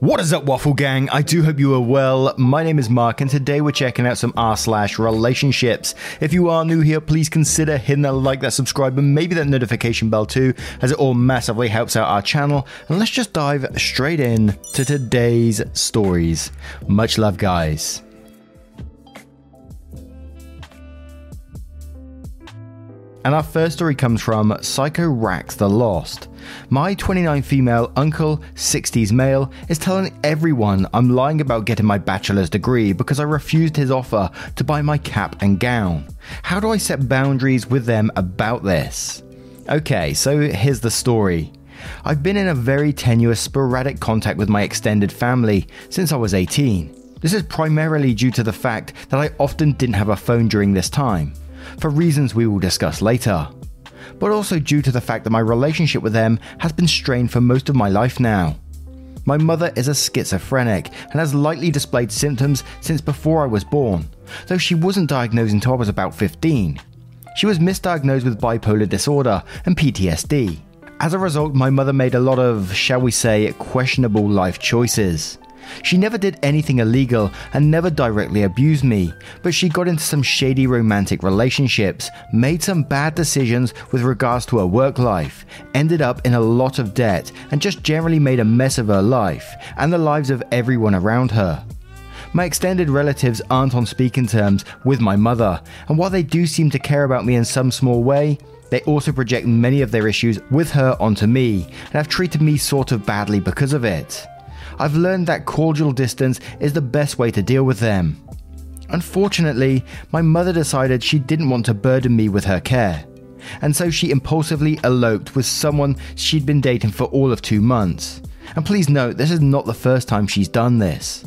What is up, Waffle Gang? I do hope you are well. My name is Mark, and today we're checking out some r slash relationships. If you are new here, please consider hitting that like, that subscribe, and maybe that notification bell too, as it all massively helps out our channel. And let's just dive straight in to today's stories. Much love, guys. And our first story comes from Psycho Rax the Lost. My 29 female uncle, 60s male, is telling everyone I'm lying about getting my bachelor's degree because I refused his offer to buy my cap and gown. How do I set boundaries with them about this? Okay, so here's the story. I've been in a very tenuous, sporadic contact with my extended family since I was 18. This is primarily due to the fact that I often didn't have a phone during this time for reasons we will discuss later. But also due to the fact that my relationship with them has been strained for most of my life now. My mother is a schizophrenic and has lightly displayed symptoms since before I was born, though she wasn't diagnosed until I was about 15. She was misdiagnosed with bipolar disorder and PTSD. As a result, my mother made a lot of, shall we say, questionable life choices. She never did anything illegal and never directly abused me, but she got into some shady romantic relationships, made some bad decisions with regards to her work life, ended up in a lot of debt, and just generally made a mess of her life and the lives of everyone around her. My extended relatives aren't on speaking terms with my mother, and while they do seem to care about me in some small way, they also project many of their issues with her onto me and have treated me sort of badly because of it. I've learned that cordial distance is the best way to deal with them. Unfortunately, my mother decided she didn't want to burden me with her care, and so she impulsively eloped with someone she'd been dating for all of two months. And please note, this is not the first time she's done this.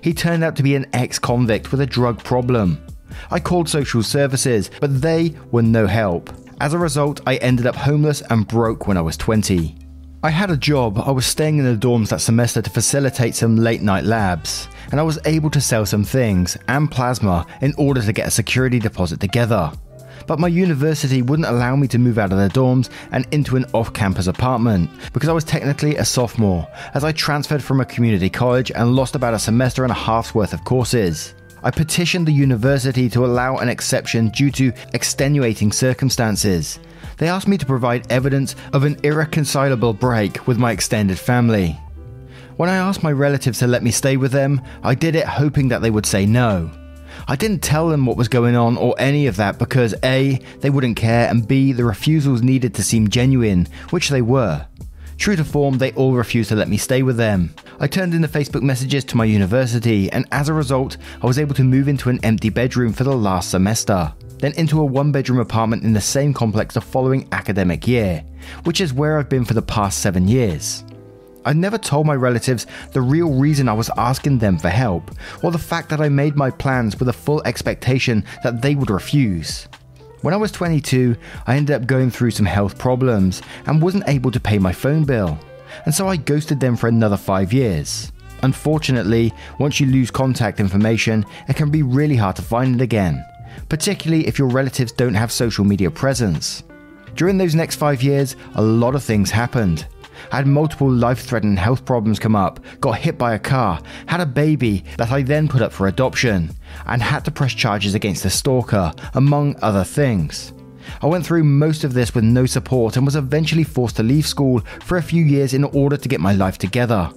He turned out to be an ex convict with a drug problem. I called social services, but they were no help. As a result, I ended up homeless and broke when I was 20. I had a job, I was staying in the dorms that semester to facilitate some late night labs, and I was able to sell some things and plasma in order to get a security deposit together. But my university wouldn't allow me to move out of the dorms and into an off campus apartment because I was technically a sophomore, as I transferred from a community college and lost about a semester and a half's worth of courses. I petitioned the university to allow an exception due to extenuating circumstances, they asked me to provide evidence of an irreconcilable break with my extended family. When I asked my relatives to let me stay with them, I did it hoping that they would say no. I didn't tell them what was going on or any of that because A, they wouldn't care, and B, the refusals needed to seem genuine, which they were. True to form, they all refused to let me stay with them. I turned in the Facebook messages to my university, and as a result, I was able to move into an empty bedroom for the last semester then into a one bedroom apartment in the same complex the following academic year, which is where I've been for the past seven years. I never told my relatives the real reason I was asking them for help, or the fact that I made my plans with a full expectation that they would refuse. When I was 22, I ended up going through some health problems and wasn't able to pay my phone bill, and so I ghosted them for another five years. Unfortunately, once you lose contact information, it can be really hard to find it again particularly if your relatives don't have social media presence. During those next five years, a lot of things happened. I had multiple life threatening health problems come up, got hit by a car, had a baby that I then put up for adoption, and had to press charges against a stalker, among other things. I went through most of this with no support and was eventually forced to leave school for a few years in order to get my life together.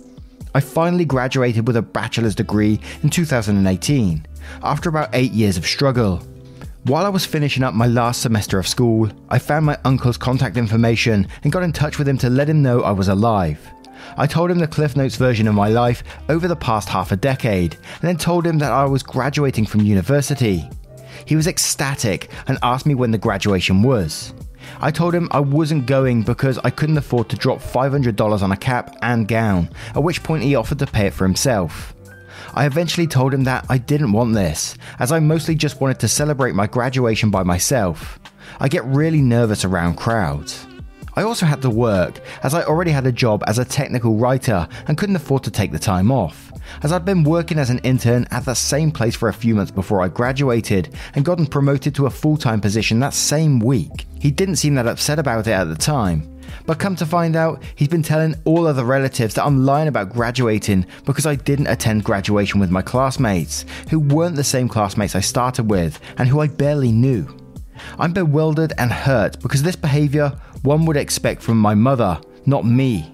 I finally graduated with a bachelor's degree in 2018, after about 8 years of struggle. While I was finishing up my last semester of school, I found my uncle's contact information and got in touch with him to let him know I was alive. I told him the Cliff Notes version of my life over the past half a decade, and then told him that I was graduating from university. He was ecstatic and asked me when the graduation was. I told him I wasn't going because I couldn't afford to drop $500 on a cap and gown, at which point he offered to pay it for himself. I eventually told him that I didn't want this, as I mostly just wanted to celebrate my graduation by myself. I get really nervous around crowds. I also had to work, as I already had a job as a technical writer and couldn't afford to take the time off, as I'd been working as an intern at the same place for a few months before I graduated and gotten promoted to a full time position that same week. He didn't seem that upset about it at the time, but come to find out, he's been telling all other relatives that I'm lying about graduating because I didn't attend graduation with my classmates, who weren't the same classmates I started with and who I barely knew. I'm bewildered and hurt because this behaviour one would expect from my mother, not me.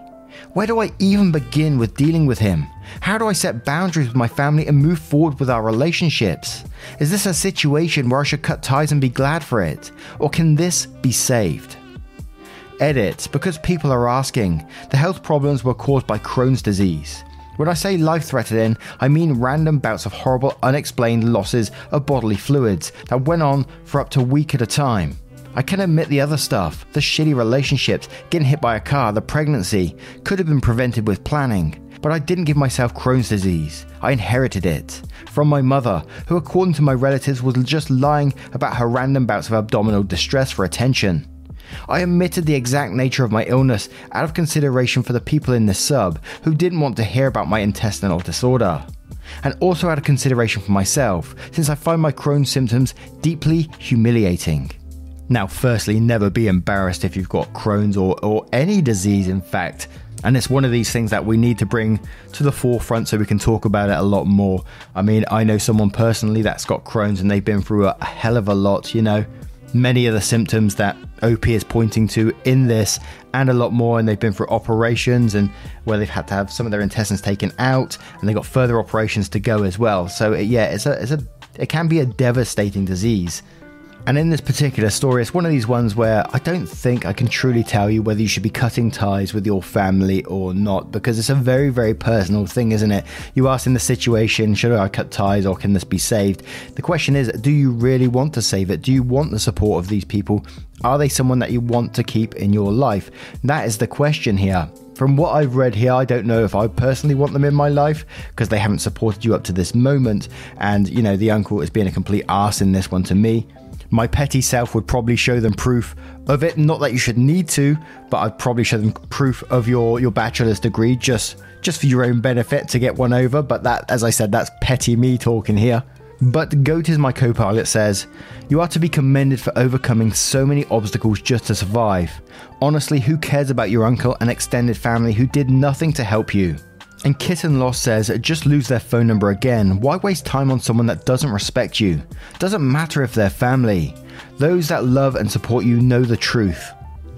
Where do I even begin with dealing with him? How do I set boundaries with my family and move forward with our relationships? Is this a situation where I should cut ties and be glad for it? Or can this be saved? Edit, because people are asking. The health problems were caused by Crohn's disease. When I say life threatening, I mean random bouts of horrible, unexplained losses of bodily fluids that went on for up to a week at a time. I can admit the other stuff, the shitty relationships, getting hit by a car, the pregnancy, could have been prevented with planning. But I didn't give myself Crohn's disease. I inherited it from my mother, who, according to my relatives, was just lying about her random bouts of abdominal distress for attention. I omitted the exact nature of my illness out of consideration for the people in this sub who didn't want to hear about my intestinal disorder. And also out of consideration for myself, since I find my Crohn's symptoms deeply humiliating. Now, firstly, never be embarrassed if you've got Crohn's or, or any disease, in fact. And it's one of these things that we need to bring to the forefront so we can talk about it a lot more. I mean, I know someone personally that's got Crohn's and they've been through a hell of a lot, you know many of the symptoms that OP is pointing to in this and a lot more. And they've been through operations and where they've had to have some of their intestines taken out and they've got further operations to go as well. So, yeah, it's a, it's a, it can be a devastating disease. And in this particular story, it's one of these ones where I don't think I can truly tell you whether you should be cutting ties with your family or not, because it's a very, very personal thing, isn't it? You ask in the situation, should I cut ties or can this be saved? The question is, do you really want to save it? Do you want the support of these people? Are they someone that you want to keep in your life? That is the question here. From what I've read here, I don't know if I personally want them in my life because they haven't supported you up to this moment. And, you know, the uncle is being a complete arse in this one to me. My petty self would probably show them proof of it. Not that you should need to, but I'd probably show them proof of your, your bachelor's degree just just for your own benefit to get one over. But that, as I said, that's petty me talking here. But Goat is my co pilot says, You are to be commended for overcoming so many obstacles just to survive. Honestly, who cares about your uncle and extended family who did nothing to help you? And Kitten Loss says, just lose their phone number again. Why waste time on someone that doesn't respect you? Doesn't matter if they're family. Those that love and support you know the truth.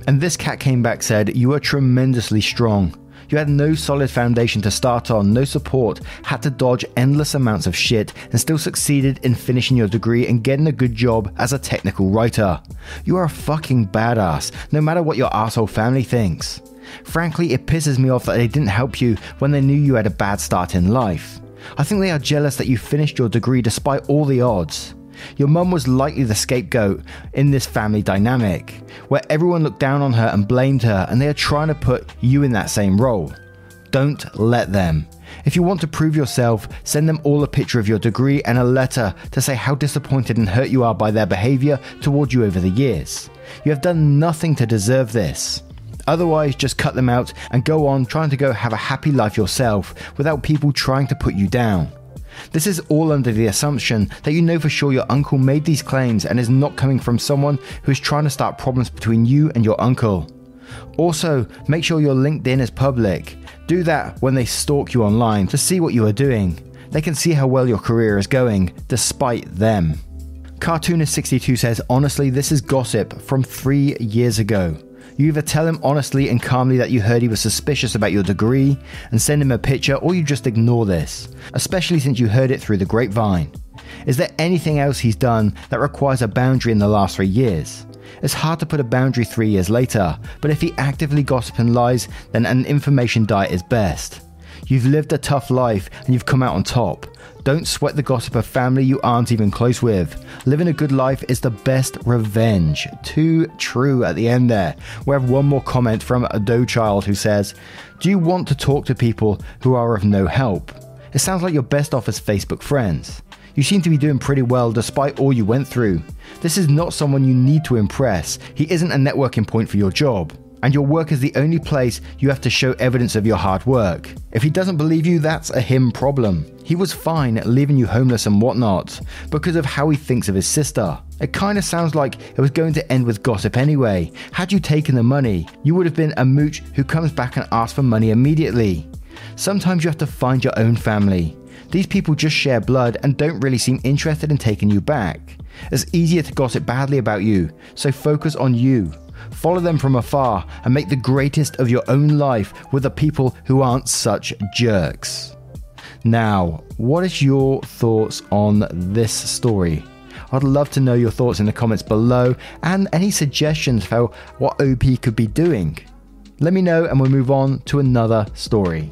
And this cat came back said, You are tremendously strong. You had no solid foundation to start on, no support, had to dodge endless amounts of shit, and still succeeded in finishing your degree and getting a good job as a technical writer. You are a fucking badass, no matter what your asshole family thinks. Frankly, it pisses me off that they didn't help you when they knew you had a bad start in life. I think they are jealous that you finished your degree despite all the odds. Your mum was likely the scapegoat in this family dynamic, where everyone looked down on her and blamed her, and they are trying to put you in that same role. Don't let them. If you want to prove yourself, send them all a picture of your degree and a letter to say how disappointed and hurt you are by their behaviour toward you over the years. You have done nothing to deserve this. Otherwise, just cut them out and go on trying to go have a happy life yourself without people trying to put you down. This is all under the assumption that you know for sure your uncle made these claims and is not coming from someone who is trying to start problems between you and your uncle. Also, make sure your LinkedIn is public. Do that when they stalk you online to see what you are doing. They can see how well your career is going, despite them. Cartoonist62 says, honestly, this is gossip from three years ago. You either tell him honestly and calmly that you heard he was suspicious about your degree and send him a picture, or you just ignore this, especially since you heard it through the grapevine. Is there anything else he's done that requires a boundary in the last three years? It's hard to put a boundary three years later, but if he actively gossips and lies, then an information diet is best. You've lived a tough life and you've come out on top. Don't sweat the gossip of family you aren't even close with. Living a good life is the best revenge. Too true at the end there. We have one more comment from a doe child who says, Do you want to talk to people who are of no help? It sounds like you're best off as Facebook friends. You seem to be doing pretty well despite all you went through. This is not someone you need to impress. He isn't a networking point for your job. And your work is the only place you have to show evidence of your hard work. If he doesn't believe you, that's a him problem. He was fine leaving you homeless and whatnot because of how he thinks of his sister. It kind of sounds like it was going to end with gossip anyway. Had you taken the money, you would have been a mooch who comes back and asks for money immediately. Sometimes you have to find your own family. These people just share blood and don't really seem interested in taking you back. It's easier to gossip badly about you, so focus on you. Follow them from afar and make the greatest of your own life with the people who aren't such jerks. Now, what is your thoughts on this story? I'd love to know your thoughts in the comments below and any suggestions for what OP could be doing. Let me know and we'll move on to another story.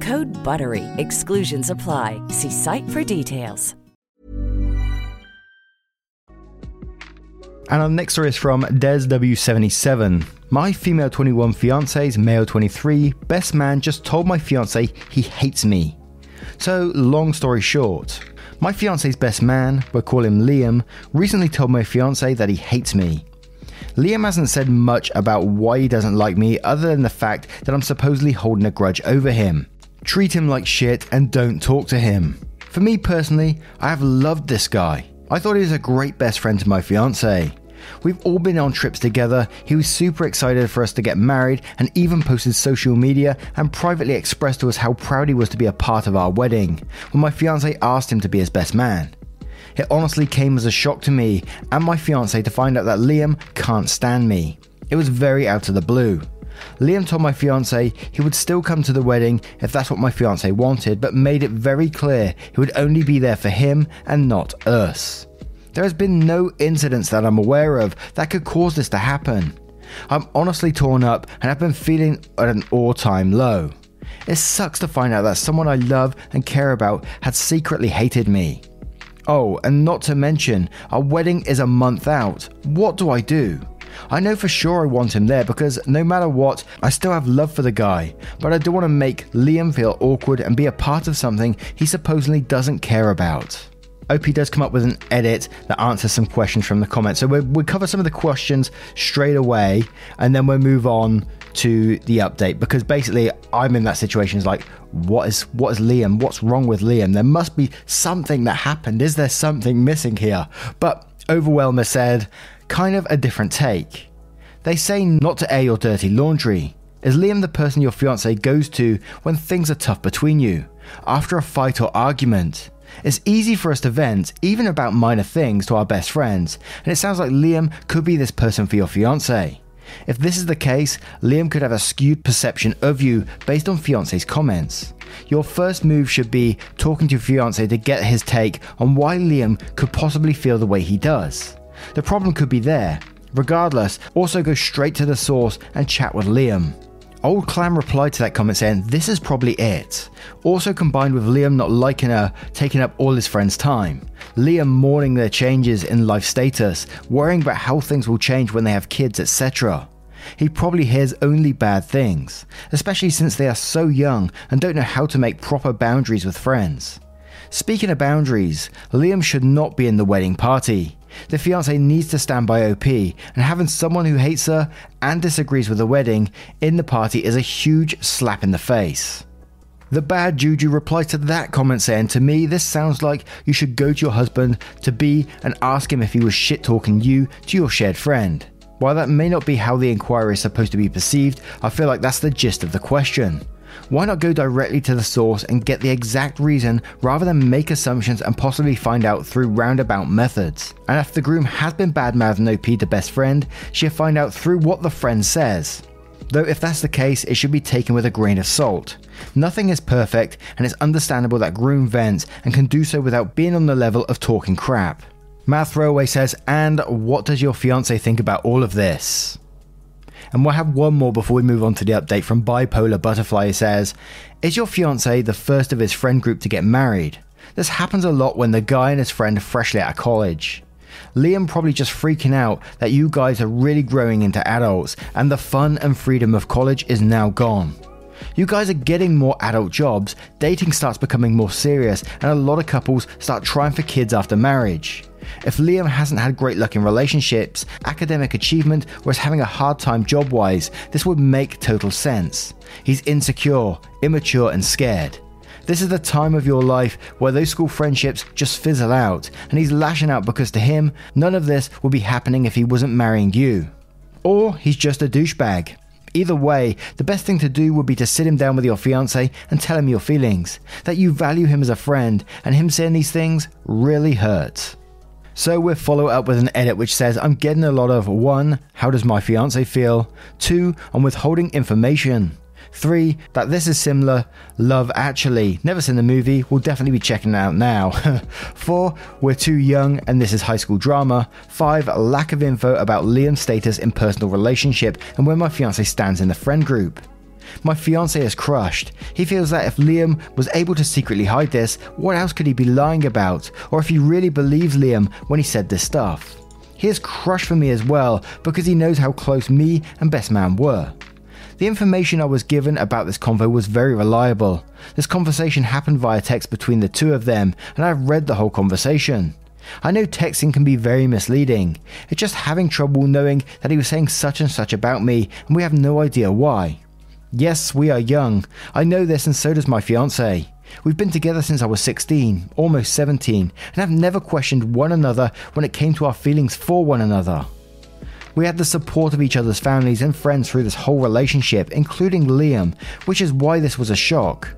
Code BUTTERY. Exclusions apply. See site for details. And our next story is from Des W77. My female 21 fiance's male 23 best man just told my fiance he hates me. So, long story short, my fiance's best man, we'll call him Liam, recently told my fiance that he hates me. Liam hasn't said much about why he doesn't like me other than the fact that I'm supposedly holding a grudge over him. Treat him like shit and don't talk to him. For me personally, I have loved this guy. I thought he was a great best friend to my fiance. We've all been on trips together. He was super excited for us to get married and even posted social media and privately expressed to us how proud he was to be a part of our wedding when my fiance asked him to be his best man. It honestly came as a shock to me and my fiance to find out that Liam can't stand me. It was very out of the blue. Liam told my fiance he would still come to the wedding if that's what my fiance wanted, but made it very clear he would only be there for him and not us. There has been no incidents that I'm aware of that could cause this to happen. I'm honestly torn up and have been feeling at an all time low. It sucks to find out that someone I love and care about had secretly hated me. Oh, and not to mention, our wedding is a month out. What do I do? I know for sure I want him there because no matter what, I still have love for the guy, but I don't want to make Liam feel awkward and be a part of something he supposedly doesn't care about. OP does come up with an edit that answers some questions from the comments. So we'll, we'll cover some of the questions straight away and then we'll move on to the update because basically I'm in that situation. It's like, what is what is Liam? What's wrong with Liam? There must be something that happened. Is there something missing here? But Overwhelmer said, kind of a different take. They say not to air your dirty laundry. Is Liam the person your fiance goes to when things are tough between you? After a fight or argument? It's easy for us to vent, even about minor things, to our best friends, and it sounds like Liam could be this person for your fiance. If this is the case, Liam could have a skewed perception of you based on fiance's comments. Your first move should be talking to your fiance to get his take on why Liam could possibly feel the way he does. The problem could be there. Regardless, also go straight to the source and chat with Liam. Old Clam replied to that comment saying, This is probably it. Also combined with Liam not liking her, taking up all his friends' time. Liam mourning their changes in life status, worrying about how things will change when they have kids, etc. he probably hears only bad things, especially since they are so young and don't know how to make proper boundaries with friends. Speaking of boundaries, Liam should not be in the wedding party. The fiance needs to stand by OP, and having someone who hates her and disagrees with the wedding in the party is a huge slap in the face. The bad juju replies to that comment saying, To me, this sounds like you should go to your husband to be and ask him if he was shit talking you to your shared friend. While that may not be how the inquiry is supposed to be perceived, I feel like that's the gist of the question. Why not go directly to the source and get the exact reason rather than make assumptions and possibly find out through roundabout methods? And if the groom has been bad mouthing OP to best friend, she'll find out through what the friend says. Though, if that's the case, it should be taken with a grain of salt. Nothing is perfect, and it's understandable that groom vents and can do so without being on the level of talking crap. Math Throwaway says, And what does your fiance think about all of this? And we'll have one more before we move on to the update from Bipolar Butterfly. Says, Is your fiance the first of his friend group to get married? This happens a lot when the guy and his friend are freshly out of college. Liam probably just freaking out that you guys are really growing into adults and the fun and freedom of college is now gone. You guys are getting more adult jobs, dating starts becoming more serious, and a lot of couples start trying for kids after marriage. If Liam hasn't had great luck in relationships, academic achievement, or is having a hard time job wise, this would make total sense. He's insecure, immature, and scared. This is the time of your life where those school friendships just fizzle out, and he's lashing out because to him, none of this would be happening if he wasn't marrying you. Or he's just a douchebag. Either way, the best thing to do would be to sit him down with your fiance and tell him your feelings, that you value him as a friend, and him saying these things really hurts. So we follow up with an edit which says, I'm getting a lot of 1. How does my fiance feel? 2. I'm withholding information. Three, that this is similar. Love Actually. Never seen the movie, we'll definitely be checking it out now. Four, we're too young and this is high school drama. Five, lack of info about Liam's status in personal relationship and where my fiance stands in the friend group. My fiance is crushed. He feels that if Liam was able to secretly hide this, what else could he be lying about? Or if he really believes Liam when he said this stuff. He is crushed for me as well because he knows how close me and Best Man were. The information I was given about this convo was very reliable. This conversation happened via text between the two of them, and I've read the whole conversation. I know texting can be very misleading. It's just having trouble knowing that he was saying such and such about me, and we have no idea why. Yes, we are young. I know this, and so does my fiance. We've been together since I was 16, almost 17, and have never questioned one another when it came to our feelings for one another. We had the support of each other's families and friends through this whole relationship, including Liam, which is why this was a shock.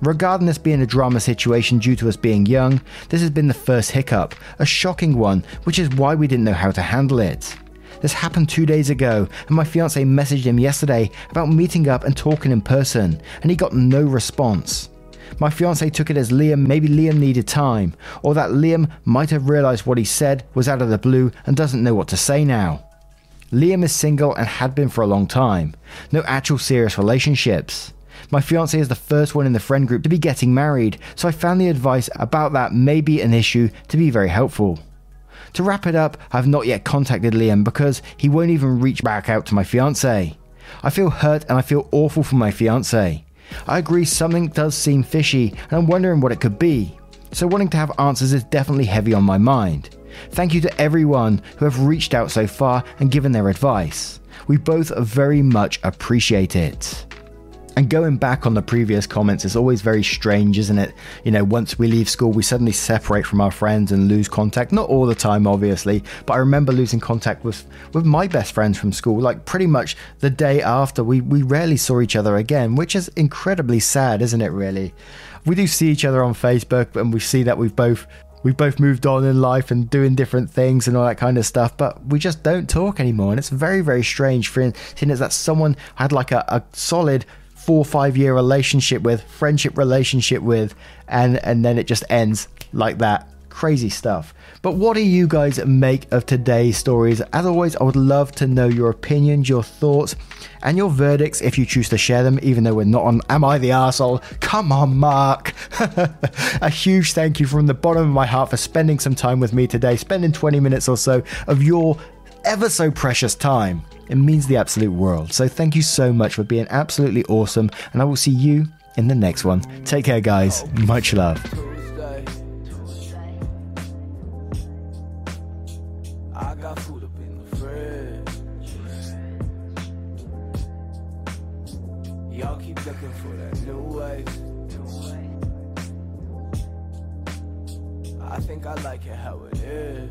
Regarding this being a drama situation due to us being young, this has been the first hiccup, a shocking one, which is why we didn't know how to handle it. This happened two days ago, and my fiance messaged him yesterday about meeting up and talking in person, and he got no response. My fiance took it as Liam maybe Liam needed time, or that Liam might have realised what he said was out of the blue and doesn't know what to say now. Liam is single and had been for a long time. No actual serious relationships. My fiance is the first one in the friend group to be getting married, so I found the advice about that may be an issue to be very helpful. To wrap it up, I've not yet contacted Liam because he won't even reach back out to my fiance. I feel hurt and I feel awful for my fiance. I agree something does seem fishy and I'm wondering what it could be. So wanting to have answers is definitely heavy on my mind. Thank you to everyone who have reached out so far and given their advice. We both very much appreciate it. And going back on the previous comments, it's always very strange, isn't it? You know, once we leave school, we suddenly separate from our friends and lose contact. Not all the time, obviously, but I remember losing contact with, with my best friends from school, like pretty much the day after. We, we rarely saw each other again, which is incredibly sad, isn't it, really? We do see each other on Facebook, and we see that we've both we've both moved on in life and doing different things and all that kind of stuff, but we just don't talk anymore. And it's very, very strange for seeing as that someone had like a, a solid four or five year relationship with, friendship relationship with, and and then it just ends like that. Crazy stuff. But what do you guys make of today's stories? As always, I would love to know your opinions, your thoughts, and your verdicts if you choose to share them, even though we're not on Am I the Arsehole? Come on, Mark. a huge thank you from the bottom of my heart for spending some time with me today, spending 20 minutes or so of your ever so precious time. It means the absolute world. So thank you so much for being absolutely awesome, and I will see you in the next one. Take care, guys. Much love. I think I like it how it is.